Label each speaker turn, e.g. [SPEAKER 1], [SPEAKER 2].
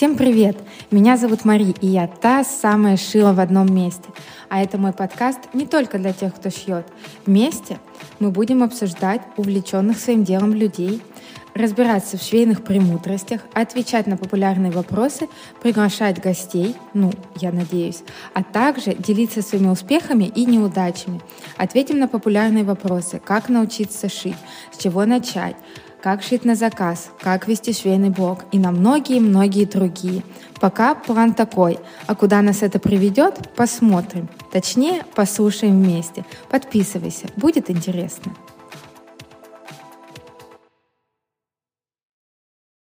[SPEAKER 1] Всем привет! Меня зовут Мари, и я та самая шила в одном месте. А это мой подкаст не только для тех, кто шьет. Вместе мы будем обсуждать увлеченных своим делом людей, разбираться в швейных премудростях, отвечать на популярные вопросы, приглашать гостей, ну, я надеюсь, а также делиться своими успехами и неудачами. Ответим на популярные вопросы, как научиться шить, с чего начать, как шить на заказ, как вести швейный блог и на многие-многие другие. Пока план такой, а куда нас это приведет, посмотрим. Точнее, послушаем вместе. Подписывайся, будет интересно.